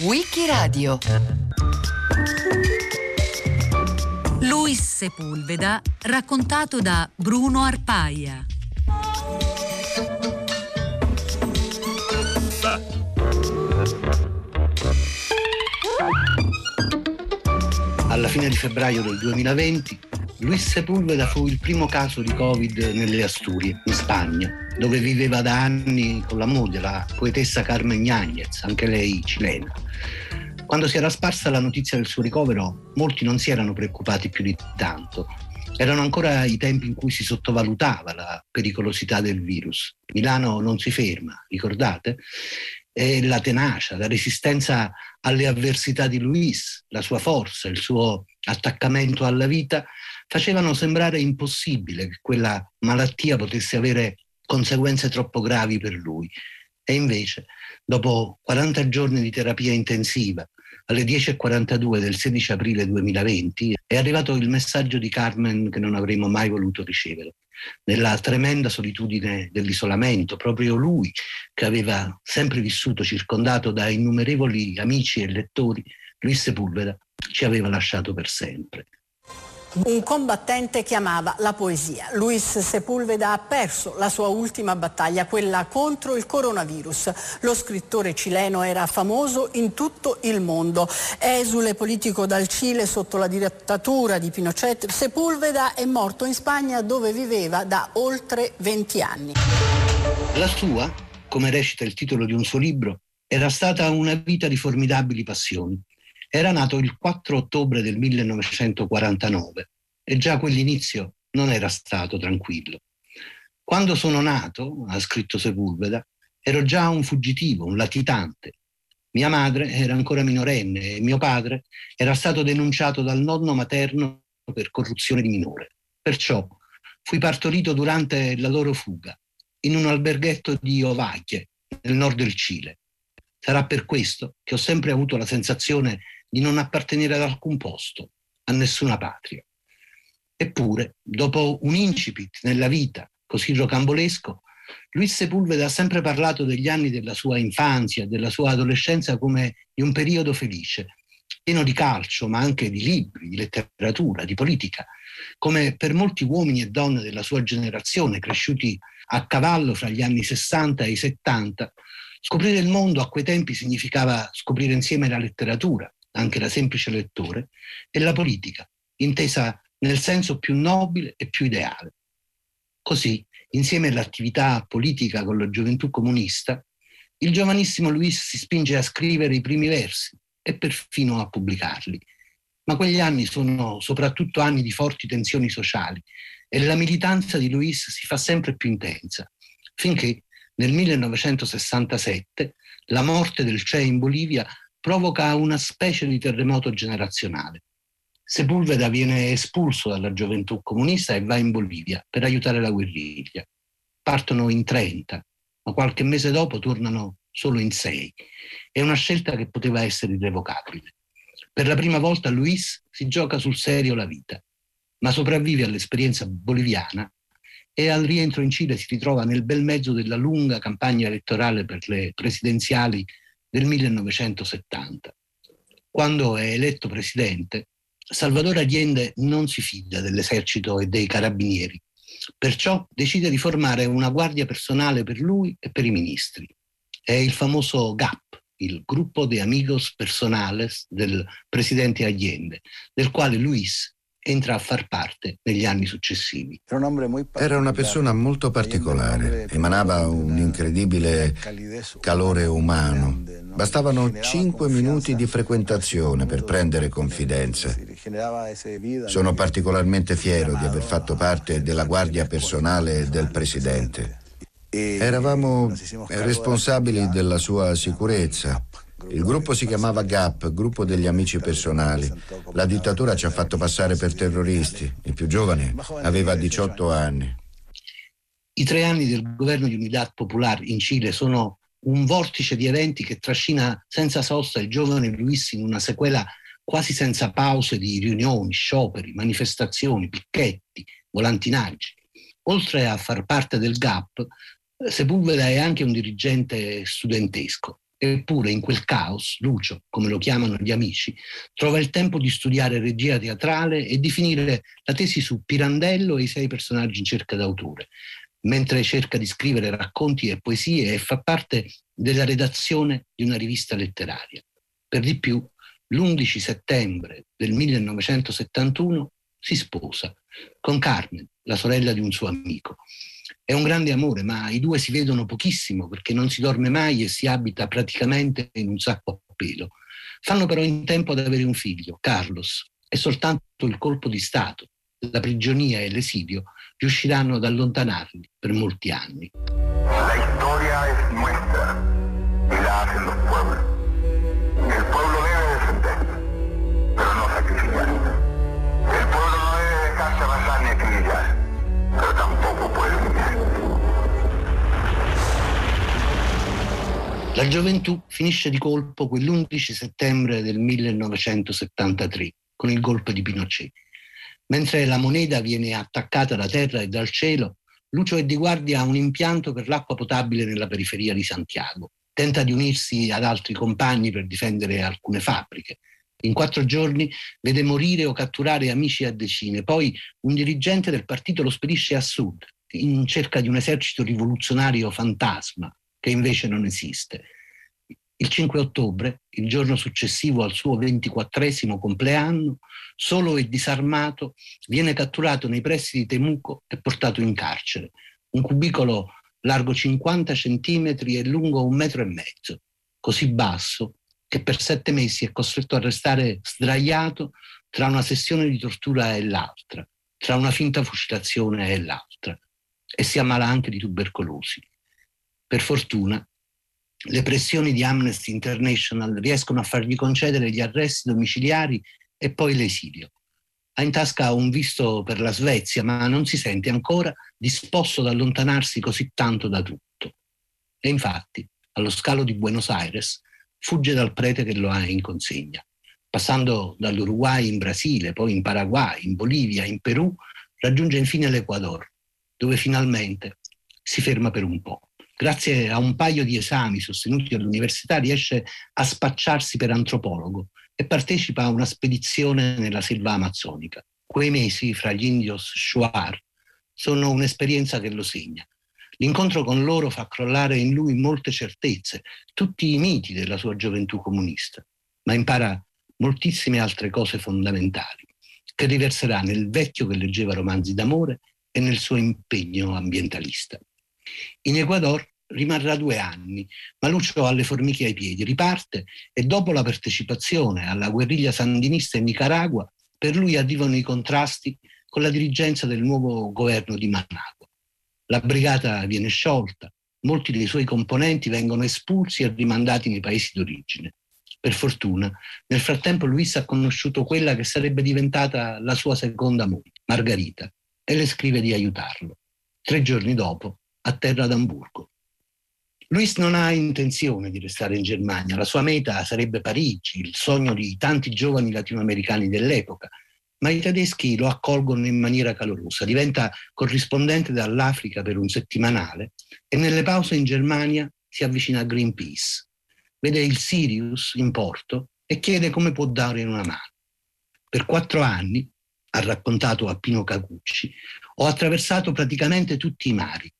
Wikiradio Luis Sepulveda raccontato da Bruno Arpaia. Alla fine di febbraio del 2020 Luis Sepulveda fu il primo caso di Covid nelle Asturie, in Spagna, dove viveva da anni con la moglie, la poetessa Carmen Ñáñez, anche lei cilena. Quando si era sparsa la notizia del suo ricovero, molti non si erano preoccupati più di tanto. Erano ancora i tempi in cui si sottovalutava la pericolosità del virus. Milano non si ferma, ricordate? E la tenacia, la resistenza alle avversità di Luis, la sua forza, il suo attaccamento alla vita facevano sembrare impossibile che quella malattia potesse avere conseguenze troppo gravi per lui. E invece, dopo 40 giorni di terapia intensiva, alle 10.42 del 16 aprile 2020, è arrivato il messaggio di Carmen che non avremmo mai voluto ricevere. Nella tremenda solitudine dell'isolamento, proprio lui, che aveva sempre vissuto circondato da innumerevoli amici e lettori, Luis Sepulveda, ci aveva lasciato per sempre un combattente che amava la poesia. Luis Sepulveda ha perso la sua ultima battaglia, quella contro il coronavirus. Lo scrittore cileno era famoso in tutto il mondo. Esule politico dal Cile sotto la dittatura di Pinochet, Sepulveda è morto in Spagna dove viveva da oltre 20 anni. La sua, come recita il titolo di un suo libro, era stata una vita di formidabili passioni era nato il 4 ottobre del 1949 e già quell'inizio non era stato tranquillo. Quando sono nato, ha scritto Sepulveda, ero già un fuggitivo, un latitante. Mia madre era ancora minorenne e mio padre era stato denunciato dal nonno materno per corruzione di minore. Perciò fui partorito durante la loro fuga in un alberghetto di Ovache, nel nord del Cile. Sarà per questo che ho sempre avuto la sensazione di non appartenere ad alcun posto, a nessuna patria. Eppure, dopo un incipit nella vita così rocambolesco, Luis Sepulveda ha sempre parlato degli anni della sua infanzia, della sua adolescenza come di un periodo felice, pieno di calcio, ma anche di libri, di letteratura, di politica, come per molti uomini e donne della sua generazione, cresciuti a cavallo fra gli anni 60 e i 70, scoprire il mondo a quei tempi significava scoprire insieme la letteratura, anche da semplice lettore, e la politica, intesa nel senso più nobile e più ideale. Così, insieme all'attività politica con la gioventù comunista, il giovanissimo Luis si spinge a scrivere i primi versi e perfino a pubblicarli. Ma quegli anni sono soprattutto anni di forti tensioni sociali e la militanza di Luis si fa sempre più intensa, finché nel 1967 la morte del Che in Bolivia provoca una specie di terremoto generazionale. Sepulveda viene espulso dalla gioventù comunista e va in Bolivia per aiutare la guerriglia. Partono in 30, ma qualche mese dopo tornano solo in 6. È una scelta che poteva essere irrevocabile. Per la prima volta Luis si gioca sul serio la vita, ma sopravvive all'esperienza boliviana e al rientro in Cile si ritrova nel bel mezzo della lunga campagna elettorale per le presidenziali del 1970. Quando è eletto presidente, Salvador Allende non si fida dell'esercito e dei carabinieri, perciò decide di formare una guardia personale per lui e per i ministri. È il famoso GAP, il Gruppo de Amigos Personales del presidente Allende, del quale Luis entra a far parte negli anni successivi. Era una persona molto particolare, emanava un incredibile calore umano. Bastavano cinque minuti di frequentazione per prendere confidenza. Sono particolarmente fiero di aver fatto parte della guardia personale del Presidente. Eravamo responsabili della sua sicurezza. Il gruppo si chiamava GAP, Gruppo degli Amici Personali. La dittatura ci ha fatto passare per terroristi. Il più giovane aveva 18 anni. I tre anni del governo di Unidad Popular in Cile sono un vortice di eventi che trascina senza sosta il giovane Luis in una sequela quasi senza pause di riunioni, scioperi, manifestazioni, picchetti, volantinaggi. Oltre a far parte del GAP, Sepulveda è anche un dirigente studentesco. Eppure in quel caos, Lucio, come lo chiamano gli amici, trova il tempo di studiare regia teatrale e di finire la tesi su Pirandello e i sei personaggi in cerca d'autore, mentre cerca di scrivere racconti e poesie e fa parte della redazione di una rivista letteraria. Per di più, l'11 settembre del 1971 si sposa con Carmen, la sorella di un suo amico. È un grande amore, ma i due si vedono pochissimo perché non si dorme mai e si abita praticamente in un sacco a pelo. Fanno però in tempo ad avere un figlio, Carlos, e soltanto il colpo di Stato, la prigionia e l'esilio riusciranno ad allontanarli per molti anni. La storia è nostra La gioventù finisce di colpo quell'11 settembre del 1973 con il golpe di Pinochet. Mentre la moneta viene attaccata da terra e dal cielo, Lucio è di guardia a un impianto per l'acqua potabile nella periferia di Santiago tenta di unirsi ad altri compagni per difendere alcune fabbriche. In quattro giorni vede morire o catturare amici a decine, poi un dirigente del partito lo spedisce a sud in cerca di un esercito rivoluzionario fantasma che invece non esiste. Il 5 ottobre, il giorno successivo al suo ventiquattresimo compleanno, solo e disarmato, viene catturato nei pressi di Temuco e portato in carcere. Un cubicolo largo 50 centimetri e lungo un metro e mezzo, così basso che per sette mesi è costretto a restare sdraiato tra una sessione di tortura e l'altra, tra una finta fucilazione e l'altra, e si ammala anche di tubercolosi. Per fortuna, le pressioni di Amnesty International riescono a fargli concedere gli arresti domiciliari e poi l'esilio ha in tasca un visto per la Svezia, ma non si sente ancora disposto ad allontanarsi così tanto da tutto. E infatti, allo scalo di Buenos Aires, fugge dal prete che lo ha in consegna. Passando dall'Uruguay in Brasile, poi in Paraguay, in Bolivia, in Perù, raggiunge infine l'Ecuador, dove finalmente si ferma per un po'. Grazie a un paio di esami sostenuti all'università riesce a spacciarsi per antropologo e partecipa a una spedizione nella selva amazzonica. Quei mesi fra gli indios Shuar sono un'esperienza che lo segna. L'incontro con loro fa crollare in lui molte certezze, tutti i miti della sua gioventù comunista, ma impara moltissime altre cose fondamentali, che riverserà nel vecchio che leggeva romanzi d'amore e nel suo impegno ambientalista. In Ecuador rimarrà due anni, ma Lucio ha le formiche ai piedi, riparte e dopo la partecipazione alla guerriglia sandinista in Nicaragua, per lui arrivano i contrasti con la dirigenza del nuovo governo di Managua. La brigata viene sciolta, molti dei suoi componenti vengono espulsi e rimandati nei paesi d'origine. Per fortuna, nel frattempo Luis ha conosciuto quella che sarebbe diventata la sua seconda moglie, Margarita, e le scrive di aiutarlo. Tre giorni dopo, atterra ad Amburgo. Luis non ha intenzione di restare in Germania, la sua meta sarebbe Parigi, il sogno di tanti giovani latinoamericani dell'epoca, ma i tedeschi lo accolgono in maniera calorosa, diventa corrispondente dall'Africa per un settimanale e nelle pause in Germania si avvicina a Greenpeace, vede il Sirius in porto e chiede come può dare una mano. Per quattro anni, ha raccontato a Pino Cacucci, ho attraversato praticamente tutti i mari,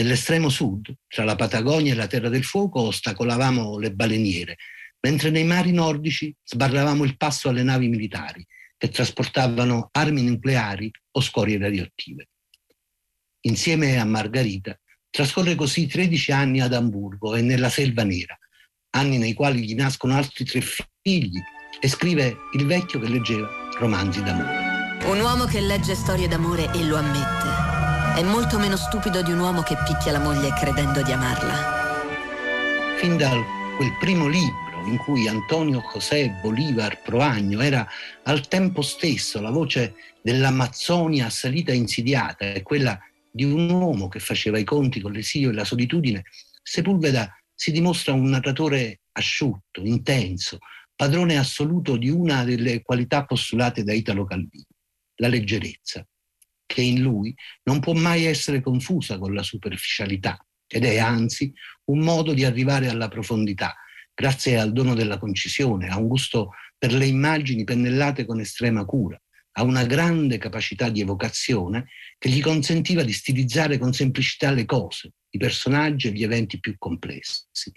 Nell'estremo sud, tra la Patagonia e la Terra del Fuoco, ostacolavamo le baleniere, mentre nei mari nordici sbarravamo il passo alle navi militari che trasportavano armi nucleari o scorie radioattive. Insieme a Margarita trascorre così 13 anni ad Amburgo e nella Selva Nera, anni nei quali gli nascono altri tre figli e scrive Il vecchio che leggeva romanzi d'amore. Un uomo che legge storie d'amore e lo ammette è molto meno stupido di un uomo che picchia la moglie credendo di amarla. Fin da quel primo libro in cui Antonio José Bolívar Proagno era al tempo stesso la voce dell'Amazzonia assalita e insidiata e quella di un uomo che faceva i conti con l'esilio e la solitudine, Sepulveda si dimostra un narratore asciutto, intenso, padrone assoluto di una delle qualità postulate da Italo Calvino, la leggerezza che in lui non può mai essere confusa con la superficialità, ed è anzi un modo di arrivare alla profondità, grazie al dono della concisione, a un gusto per le immagini pennellate con estrema cura, a una grande capacità di evocazione che gli consentiva di stilizzare con semplicità le cose, i personaggi e gli eventi più complessi.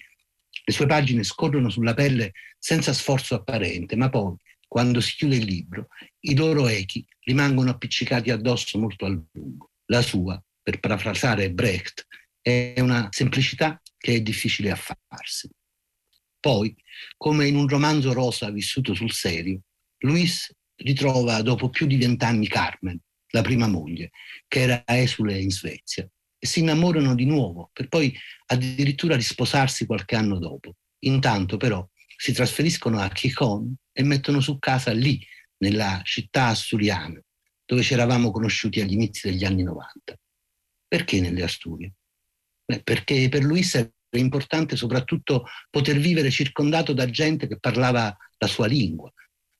Le sue pagine scorrono sulla pelle senza sforzo apparente, ma poi, quando si chiude il libro, i loro echi rimangono appiccicati addosso molto a lungo. La sua, per parafrasare Brecht, è una semplicità che è difficile a farsi. Poi, come in un romanzo rosa vissuto sul serio, Luis ritrova dopo più di vent'anni Carmen, la prima moglie, che era esule in Svezia, e si innamorano di nuovo, per poi addirittura risposarsi qualche anno dopo. Intanto però si trasferiscono a Chichon e mettono su casa lì, nella città asturiana, dove ci eravamo conosciuti agli inizi degli anni 90. Perché nelle Asturie? Beh, perché per Luis era importante soprattutto poter vivere circondato da gente che parlava la sua lingua,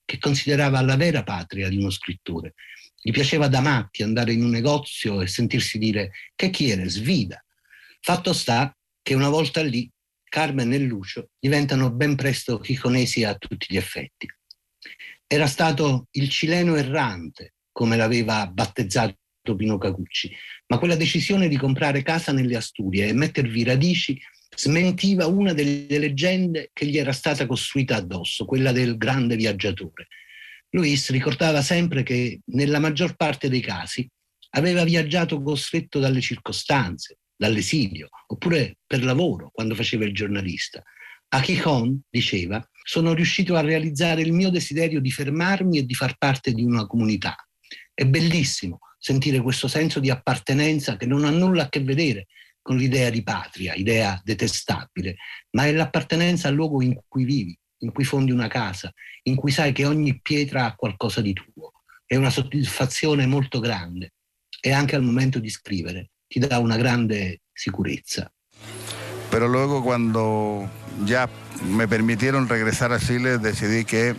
che considerava la vera patria di uno scrittore. Gli piaceva da matti andare in un negozio e sentirsi dire che chiede, svida. Fatto sta che una volta lì Carmen e Lucio diventano ben presto chiconesi a tutti gli effetti. Era stato il cileno errante, come l'aveva battezzato Pino Cacucci, ma quella decisione di comprare casa nelle Asturie e mettervi radici smentiva una delle leggende che gli era stata costruita addosso, quella del grande viaggiatore. Luis ricordava sempre che nella maggior parte dei casi aveva viaggiato costretto dalle circostanze, dall'esilio, oppure per lavoro, quando faceva il giornalista. A Chichon, diceva, sono riuscito a realizzare il mio desiderio di fermarmi e di far parte di una comunità. È bellissimo sentire questo senso di appartenenza che non ha nulla a che vedere con l'idea di patria, idea detestabile, ma è l'appartenenza al luogo in cui vivi, in cui fondi una casa, in cui sai che ogni pietra ha qualcosa di tuo. È una soddisfazione molto grande e anche al momento di scrivere ti dà una grande sicurezza. Pero luego cuando ya me permitieron regresar a Chile decidí que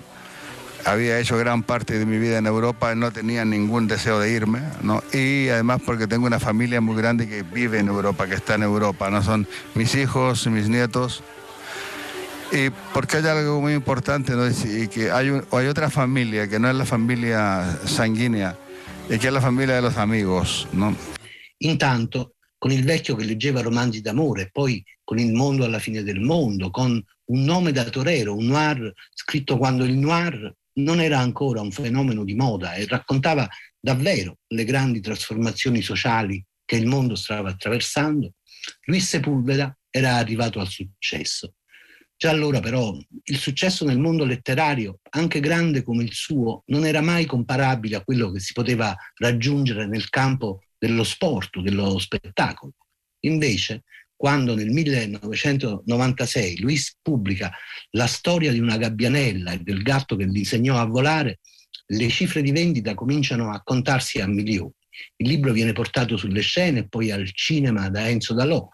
había hecho gran parte de mi vida en Europa, y no tenía ningún deseo de irme, ¿no? y además porque tengo una familia muy grande que vive en Europa, que está en Europa, ¿no? son mis hijos, mis nietos, y porque hay algo muy importante, ¿no? y que hay, un, hay otra familia que no es la familia sanguínea, e che è la famiglia de los amigos. No? Intanto, con il vecchio che leggeva romanzi d'amore, poi con Il mondo alla fine del mondo, con Un nome da torero, un noir scritto quando il noir non era ancora un fenomeno di moda e raccontava davvero le grandi trasformazioni sociali che il mondo stava attraversando, Luis Sepulveda era arrivato al successo. Già allora però il successo nel mondo letterario, anche grande come il suo, non era mai comparabile a quello che si poteva raggiungere nel campo dello sport, dello spettacolo. Invece quando nel 1996 Luis pubblica La storia di una gabbianella e del gatto che gli insegnò a volare, le cifre di vendita cominciano a contarsi a milioni. Il libro viene portato sulle scene e poi al cinema da Enzo Dalò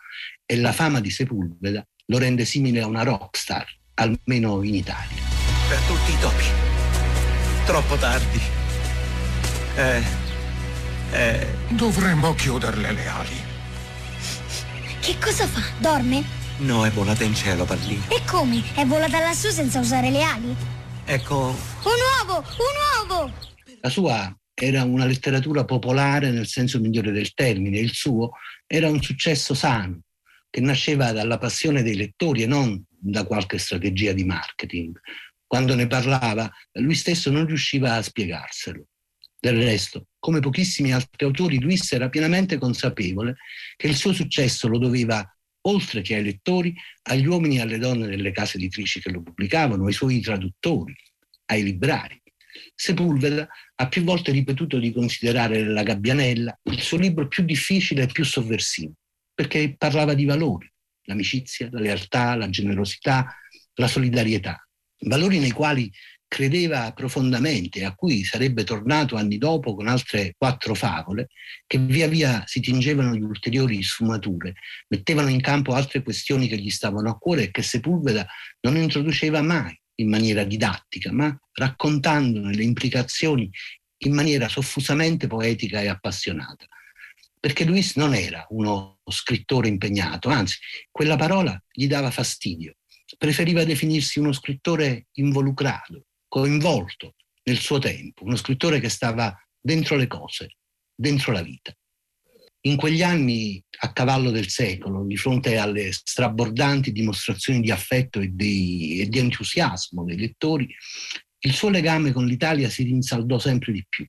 e la fama di Sepulveda lo rende simile a una rockstar, almeno in Italia. Per tutti i topi. Troppo tardi. Eh, eh. Dovremmo chiuderle le ali. Che cosa fa? Dorme? No, è volata in cielo, pallina. E come? È volata lassù senza usare le ali? Ecco. Un uovo! Un uovo! La sua era una letteratura popolare nel senso migliore del termine, il suo era un successo sano, che nasceva dalla passione dei lettori e non da qualche strategia di marketing. Quando ne parlava, lui stesso non riusciva a spiegarselo. Del resto, come pochissimi altri autori, Luis era pienamente consapevole che il suo successo lo doveva, oltre che ai lettori, agli uomini e alle donne delle case editrici che lo pubblicavano, ai suoi traduttori, ai librari. Sepulveda ha più volte ripetuto di considerare La Gabbianella il suo libro più difficile e più sovversivo, perché parlava di valori, l'amicizia, la lealtà, la generosità, la solidarietà, valori nei quali credeva profondamente, a cui sarebbe tornato anni dopo con altre quattro favole, che via via si tingevano di ulteriori sfumature, mettevano in campo altre questioni che gli stavano a cuore e che Sepulveda non introduceva mai in maniera didattica, ma raccontandone le implicazioni in maniera soffusamente poetica e appassionata. perché Luis non era uno scrittore impegnato, anzi, quella parola gli dava fastidio. Preferiva definirsi uno scrittore involucrato, coinvolto nel suo tempo, uno scrittore che stava dentro le cose, dentro la vita. In quegli anni, a cavallo del secolo, di fronte alle strabordanti dimostrazioni di affetto e di, e di entusiasmo dei lettori, il suo legame con l'Italia si rinsaldò sempre di più.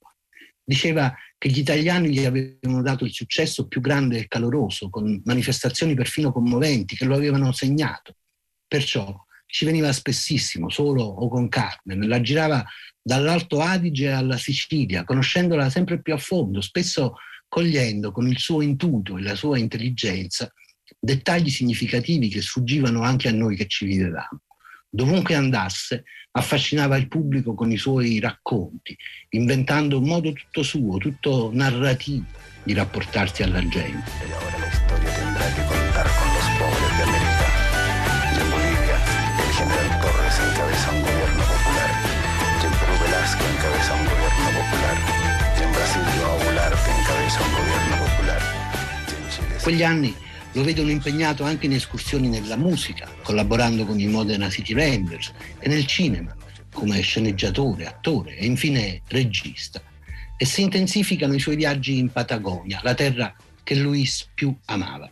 Diceva che gli italiani gli avevano dato il successo più grande e caloroso, con manifestazioni perfino commoventi che lo avevano segnato. Perciò ci veniva spessissimo, solo o con Carmen, la girava dall'Alto Adige alla Sicilia, conoscendola sempre più a fondo, spesso cogliendo con il suo intuito e la sua intelligenza dettagli significativi che sfuggivano anche a noi che ci vivevamo. Dovunque andasse, affascinava il pubblico con i suoi racconti, inventando un modo tutto suo, tutto narrativo di rapportarsi alla gente. Quegli anni lo vedono impegnato anche in escursioni nella musica, collaborando con i Modena City Rangers e nel cinema, come sceneggiatore, attore e infine regista. E si intensificano i suoi viaggi in Patagonia, la terra che Luis più amava.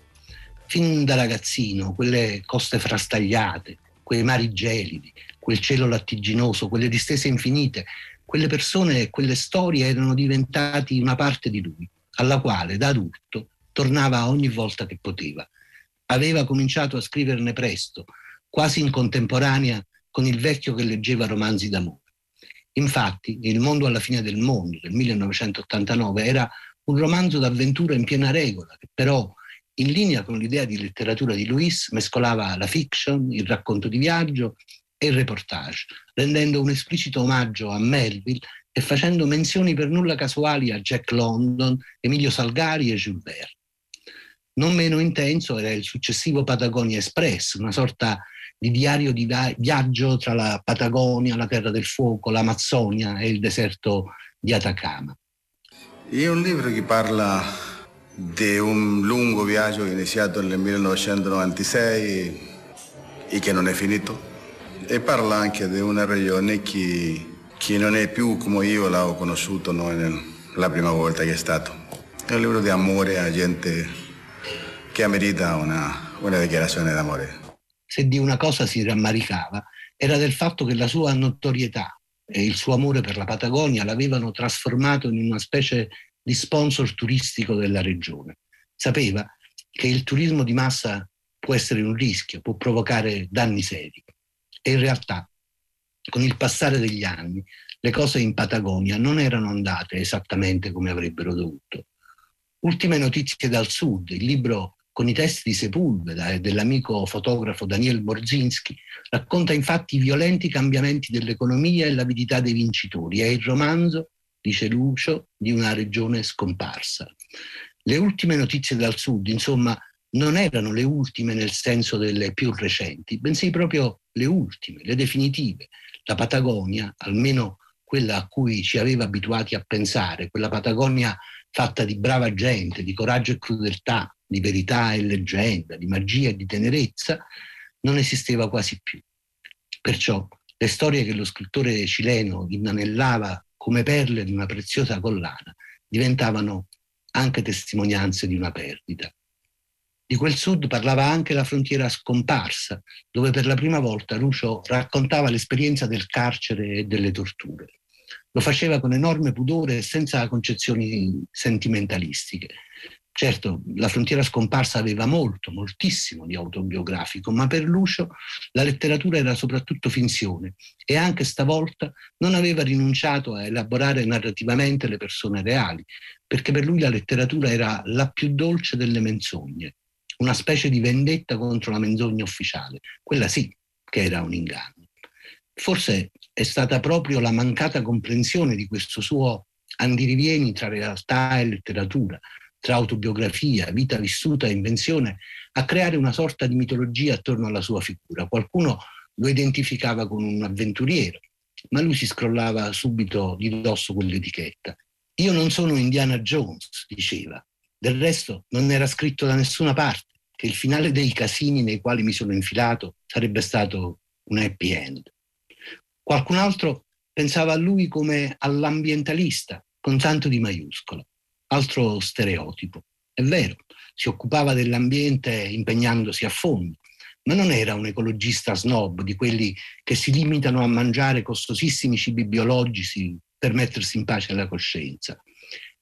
Fin da ragazzino, quelle coste frastagliate, quei mari gelidi, quel cielo lattiginoso, quelle distese infinite, quelle persone e quelle storie erano diventati una parte di lui, alla quale da adulto tornava ogni volta che poteva. Aveva cominciato a scriverne presto, quasi in contemporanea con il vecchio che leggeva romanzi d'amore. Infatti, Il mondo alla fine del mondo del 1989 era un romanzo d'avventura in piena regola, che però, in linea con l'idea di letteratura di Luis, mescolava la fiction, il racconto di viaggio e il reportage, rendendo un esplicito omaggio a Melville e facendo menzioni per nulla casuali a Jack London, Emilio Salgari e Verne. Non meno intenso era il successivo Patagonia Express, una sorta di diario di viaggio tra la Patagonia, la Terra del Fuoco, l'Amazzonia e il deserto di Atacama. È un libro che parla di un lungo viaggio iniziato nel 1996 e che non è finito e parla anche di una regione che, che non è più come io l'ho conosciuto no, la prima volta che è stato. È un libro di amore a gente che amerita una, una dichiarazione d'amore. Se di una cosa si rammaricava, era del fatto che la sua notorietà e il suo amore per la Patagonia l'avevano trasformato in una specie di sponsor turistico della regione. Sapeva che il turismo di massa può essere un rischio, può provocare danni seri. E in realtà, con il passare degli anni, le cose in Patagonia non erano andate esattamente come avrebbero dovuto. Ultime notizie dal sud, il libro con i testi di Sepulveda e dell'amico fotografo Daniel Borzinski, racconta infatti i violenti cambiamenti dell'economia e l'avidità dei vincitori. È il romanzo, dice Lucio, di una regione scomparsa. Le ultime notizie dal sud, insomma, non erano le ultime nel senso delle più recenti, bensì proprio le ultime, le definitive. La Patagonia, almeno quella a cui ci aveva abituati a pensare, quella Patagonia fatta di brava gente, di coraggio e crudeltà, di verità e leggenda, di magia e di tenerezza, non esisteva quasi più. Perciò le storie che lo scrittore cileno inanellava come perle di una preziosa collana diventavano anche testimonianze di una perdita. Di quel sud parlava anche la frontiera scomparsa, dove per la prima volta Lucio raccontava l'esperienza del carcere e delle torture. Lo faceva con enorme pudore e senza concezioni sentimentalistiche. Certo, la frontiera scomparsa aveva molto, moltissimo di autobiografico, ma per Lucio la letteratura era soprattutto finzione e anche stavolta non aveva rinunciato a elaborare narrativamente le persone reali, perché per lui la letteratura era la più dolce delle menzogne, una specie di vendetta contro la menzogna ufficiale, quella sì che era un inganno. Forse è stata proprio la mancata comprensione di questo suo andirivieni tra realtà e letteratura, tra autobiografia, vita vissuta e invenzione, a creare una sorta di mitologia attorno alla sua figura. Qualcuno lo identificava con un avventuriero, ma lui si scrollava subito di dosso quell'etichetta. Io non sono Indiana Jones, diceva, Del resto non era scritto da nessuna parte che il finale dei casini nei quali mi sono infilato sarebbe stato un happy end. Qualcun altro pensava a lui come all'ambientalista, con tanto di maiuscola, altro stereotipo. È vero, si occupava dell'ambiente impegnandosi a fondo, ma non era un ecologista snob di quelli che si limitano a mangiare costosissimi cibi biologici per mettersi in pace alla coscienza.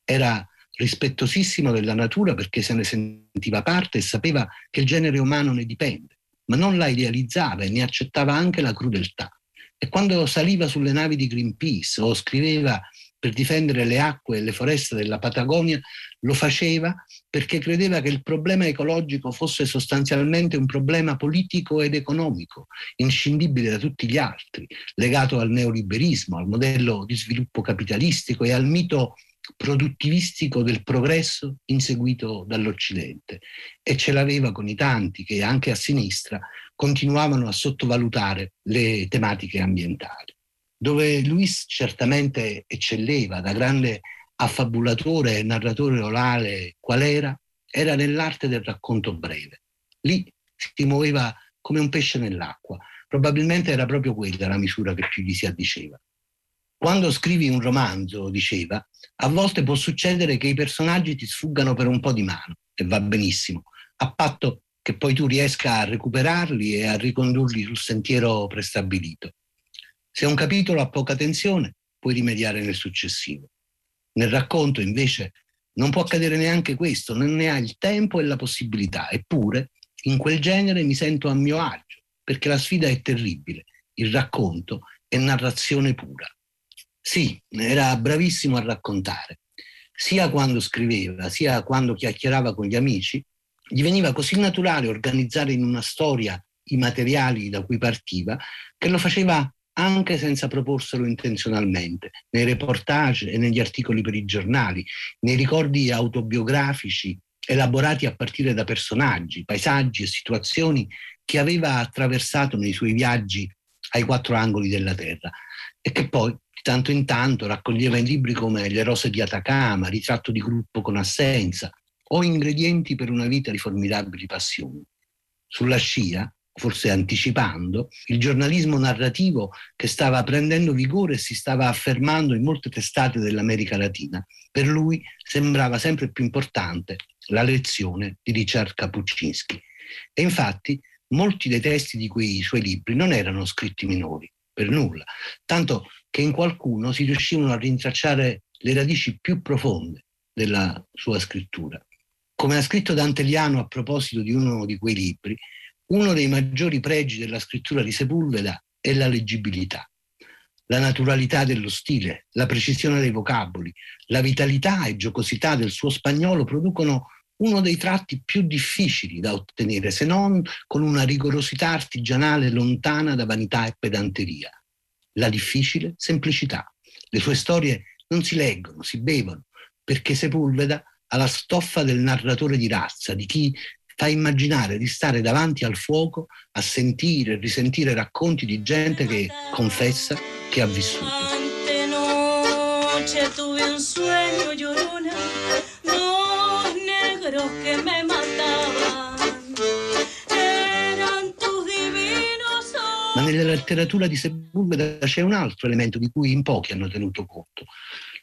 Era rispettosissimo della natura perché se ne sentiva parte e sapeva che il genere umano ne dipende, ma non la idealizzava e ne accettava anche la crudeltà. E quando saliva sulle navi di Greenpeace o scriveva per difendere le acque e le foreste della Patagonia, lo faceva perché credeva che il problema ecologico fosse sostanzialmente un problema politico ed economico, inscindibile da tutti gli altri, legato al neoliberismo, al modello di sviluppo capitalistico e al mito produttivistico del progresso inseguito dall'Occidente e ce l'aveva con i tanti che anche a sinistra continuavano a sottovalutare le tematiche ambientali. Dove Luis certamente eccelleva da grande affabulatore e narratore orale qual era, era nell'arte del racconto breve. Lì si muoveva come un pesce nell'acqua. Probabilmente era proprio quella la misura che più gli si addiceva. Quando scrivi un romanzo, diceva, a volte può succedere che i personaggi ti sfuggano per un po' di mano e va benissimo, a patto che poi tu riesca a recuperarli e a ricondurli sul sentiero prestabilito. Se un capitolo ha poca tensione, puoi rimediare nel successivo. Nel racconto, invece, non può accadere neanche questo, non ne ha il tempo e la possibilità. Eppure, in quel genere mi sento a mio agio, perché la sfida è terribile. Il racconto è narrazione pura. Sì, era bravissimo a raccontare. Sia quando scriveva, sia quando chiacchierava con gli amici, gli veniva così naturale organizzare in una storia i materiali da cui partiva, che lo faceva anche senza proporselo intenzionalmente, nei reportage e negli articoli per i giornali, nei ricordi autobiografici elaborati a partire da personaggi, paesaggi e situazioni che aveva attraversato nei suoi viaggi ai quattro angoli della Terra e che poi tanto in tanto raccoglieva in libri come Le rose di Atacama, Ritratto di gruppo con assenza o Ingredienti per una vita di formidabili passioni. Sulla scia, forse anticipando, il giornalismo narrativo che stava prendendo vigore e si stava affermando in molte testate dell'America Latina, per lui sembrava sempre più importante la lezione di Richard Kapuscinski. E infatti molti dei testi di quei suoi libri non erano scritti minori, per nulla, tanto che in qualcuno si riuscivano a rintracciare le radici più profonde della sua scrittura. Come ha scritto Danteliano a proposito di uno di quei libri, uno dei maggiori pregi della scrittura di Sepulveda è la leggibilità, la naturalità dello stile, la precisione dei vocaboli, la vitalità e giocosità del suo spagnolo producono uno dei tratti più difficili da ottenere, se non con una rigorosità artigianale lontana da vanità e pedanteria la difficile semplicità. Le sue storie non si leggono, si bevono, perché Sepulveda ha la stoffa del narratore di razza, di chi fa immaginare di stare davanti al fuoco a sentire e risentire racconti di gente che confessa che ha vissuto. Ma nella letteratura di Sepulveda c'è un altro elemento di cui in pochi hanno tenuto conto.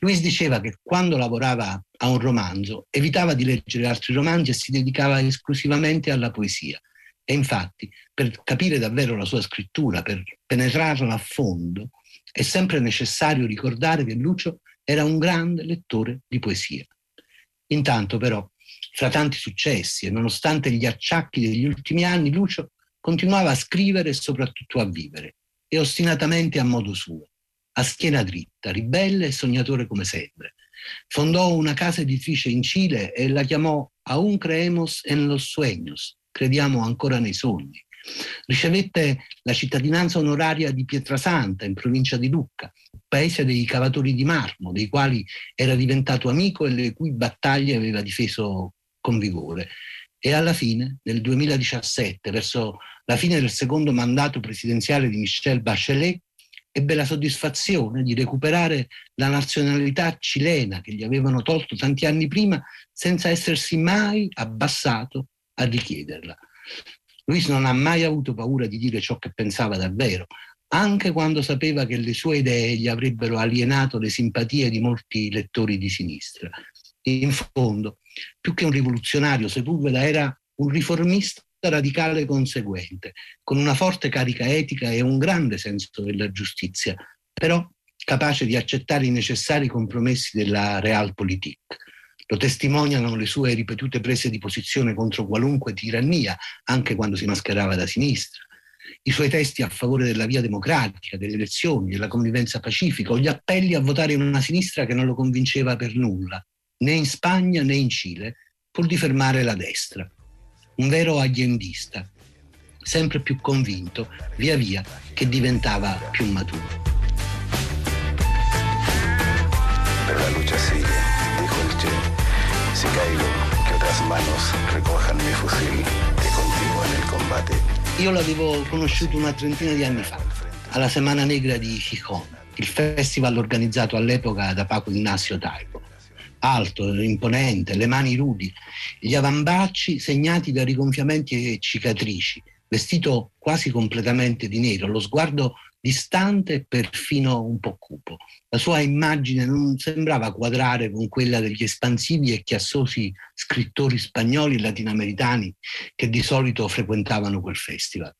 Luis diceva che quando lavorava a un romanzo evitava di leggere altri romanzi e si dedicava esclusivamente alla poesia. E infatti, per capire davvero la sua scrittura, per penetrarla a fondo, è sempre necessario ricordare che Lucio era un grande lettore di poesia. Intanto però, fra tanti successi e nonostante gli acciacchi degli ultimi anni, Lucio continuava a scrivere e soprattutto a vivere, e ostinatamente a modo suo, a schiena dritta, ribelle e sognatore come sempre. Fondò una casa editrice in Cile e la chiamò Aún creemos en los sueños, crediamo ancora nei sogni. Ricevette la cittadinanza onoraria di Pietrasanta, in provincia di Lucca, paese dei cavatori di marmo, dei quali era diventato amico e le cui battaglie aveva difeso con vigore. E alla fine, nel 2017, verso la fine del secondo mandato presidenziale di Michel Bachelet, ebbe la soddisfazione di recuperare la nazionalità cilena che gli avevano tolto tanti anni prima senza essersi mai abbassato a richiederla. Luis non ha mai avuto paura di dire ciò che pensava davvero, anche quando sapeva che le sue idee gli avrebbero alienato le simpatie di molti lettori di sinistra. In fondo, più che un rivoluzionario, Sepulveda era un riformista radicale conseguente, con una forte carica etica e un grande senso della giustizia, però capace di accettare i necessari compromessi della realpolitik. Lo testimoniano le sue ripetute prese di posizione contro qualunque tirannia, anche quando si mascherava da sinistra. I suoi testi a favore della via democratica, delle elezioni, della convivenza pacifica o gli appelli a votare in una sinistra che non lo convinceva per nulla, né in Spagna né in Cile, pur di fermare la destra un vero agendista, sempre più convinto, via via, che diventava più maturo. Per la lucha sigue, dijo el Che. Si caigo, que otras manos recojan mi fusil, che continua nel combate. Io l'avevo conosciuto una trentina di anni fa, alla Semana Negra di Gijón, il festival organizzato all'epoca da Paco Ignacio Taibo alto, imponente, le mani rudi, gli avambacci segnati da rigonfiamenti e cicatrici, vestito quasi completamente di nero, lo sguardo distante e perfino un po' cupo. La sua immagine non sembrava quadrare con quella degli espansivi e chiassosi scrittori spagnoli e latinoamericani che di solito frequentavano quel festival.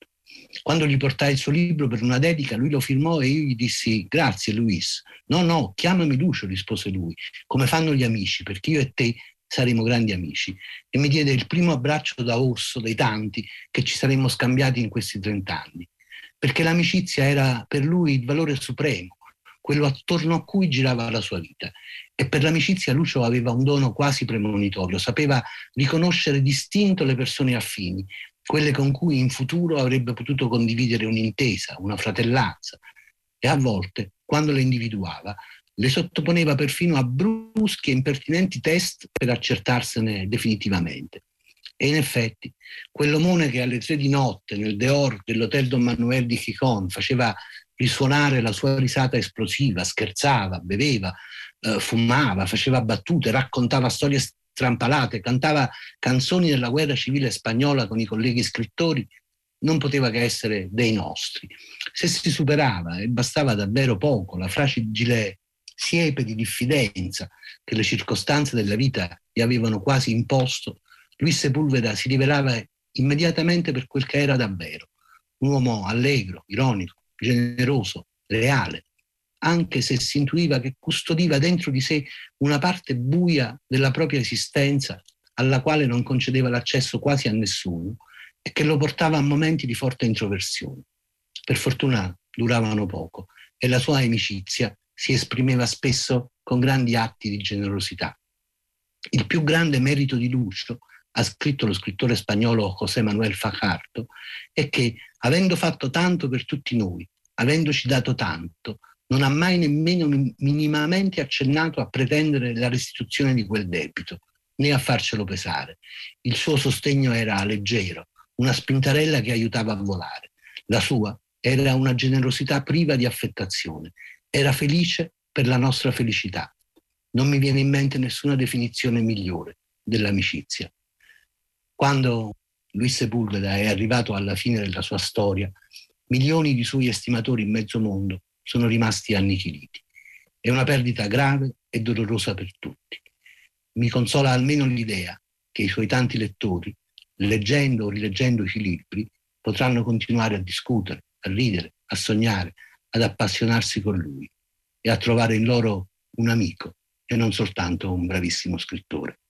Quando gli portai il suo libro per una dedica, lui lo firmò e io gli dissi grazie Luis. No, no, chiamami Lucio, rispose lui, come fanno gli amici, perché io e te saremo grandi amici. E mi diede il primo abbraccio da orso dei tanti che ci saremmo scambiati in questi trent'anni. Perché l'amicizia era per lui il valore supremo, quello attorno a cui girava la sua vita. E per l'amicizia Lucio aveva un dono quasi premonitorio, sapeva riconoscere distinto le persone affini, quelle con cui in futuro avrebbe potuto condividere un'intesa, una fratellanza, e a volte, quando le individuava, le sottoponeva perfino a bruschi e impertinenti test per accertarsene definitivamente. E in effetti, quell'omone che alle tre di notte nel Deor dell'Hotel Don Manuel di Chicon faceva risuonare la sua risata esplosiva, scherzava, beveva, eh, fumava, faceva battute, raccontava storie strampalate, cantava canzoni della guerra civile spagnola con i colleghi scrittori, non poteva che essere dei nostri. Se si superava, e bastava davvero poco, la fragile siepe di diffidenza che le circostanze della vita gli avevano quasi imposto, Luis Sepulveda si rivelava immediatamente per quel che era davvero, un uomo allegro, ironico, generoso, leale, anche se si intuiva che custodiva dentro di sé una parte buia della propria esistenza alla quale non concedeva l'accesso quasi a nessuno e che lo portava a momenti di forte introversione. Per fortuna duravano poco e la sua amicizia si esprimeva spesso con grandi atti di generosità. Il più grande merito di Lucio, ha scritto lo scrittore spagnolo José Manuel Fajardo, è che, avendo fatto tanto per tutti noi, avendoci dato tanto, non ha mai nemmeno minimamente accennato a pretendere la restituzione di quel debito, né a farcelo pesare. Il suo sostegno era leggero, una spintarella che aiutava a volare. La sua era una generosità priva di affettazione. Era felice per la nostra felicità. Non mi viene in mente nessuna definizione migliore dell'amicizia. Quando Luis Sepulveda è arrivato alla fine della sua storia, milioni di suoi estimatori in mezzo mondo sono rimasti annichiliti. È una perdita grave e dolorosa per tutti. Mi consola almeno l'idea che i suoi tanti lettori, leggendo o rileggendo i libri, potranno continuare a discutere, a ridere, a sognare, ad appassionarsi con lui e a trovare in loro un amico e non soltanto un bravissimo scrittore.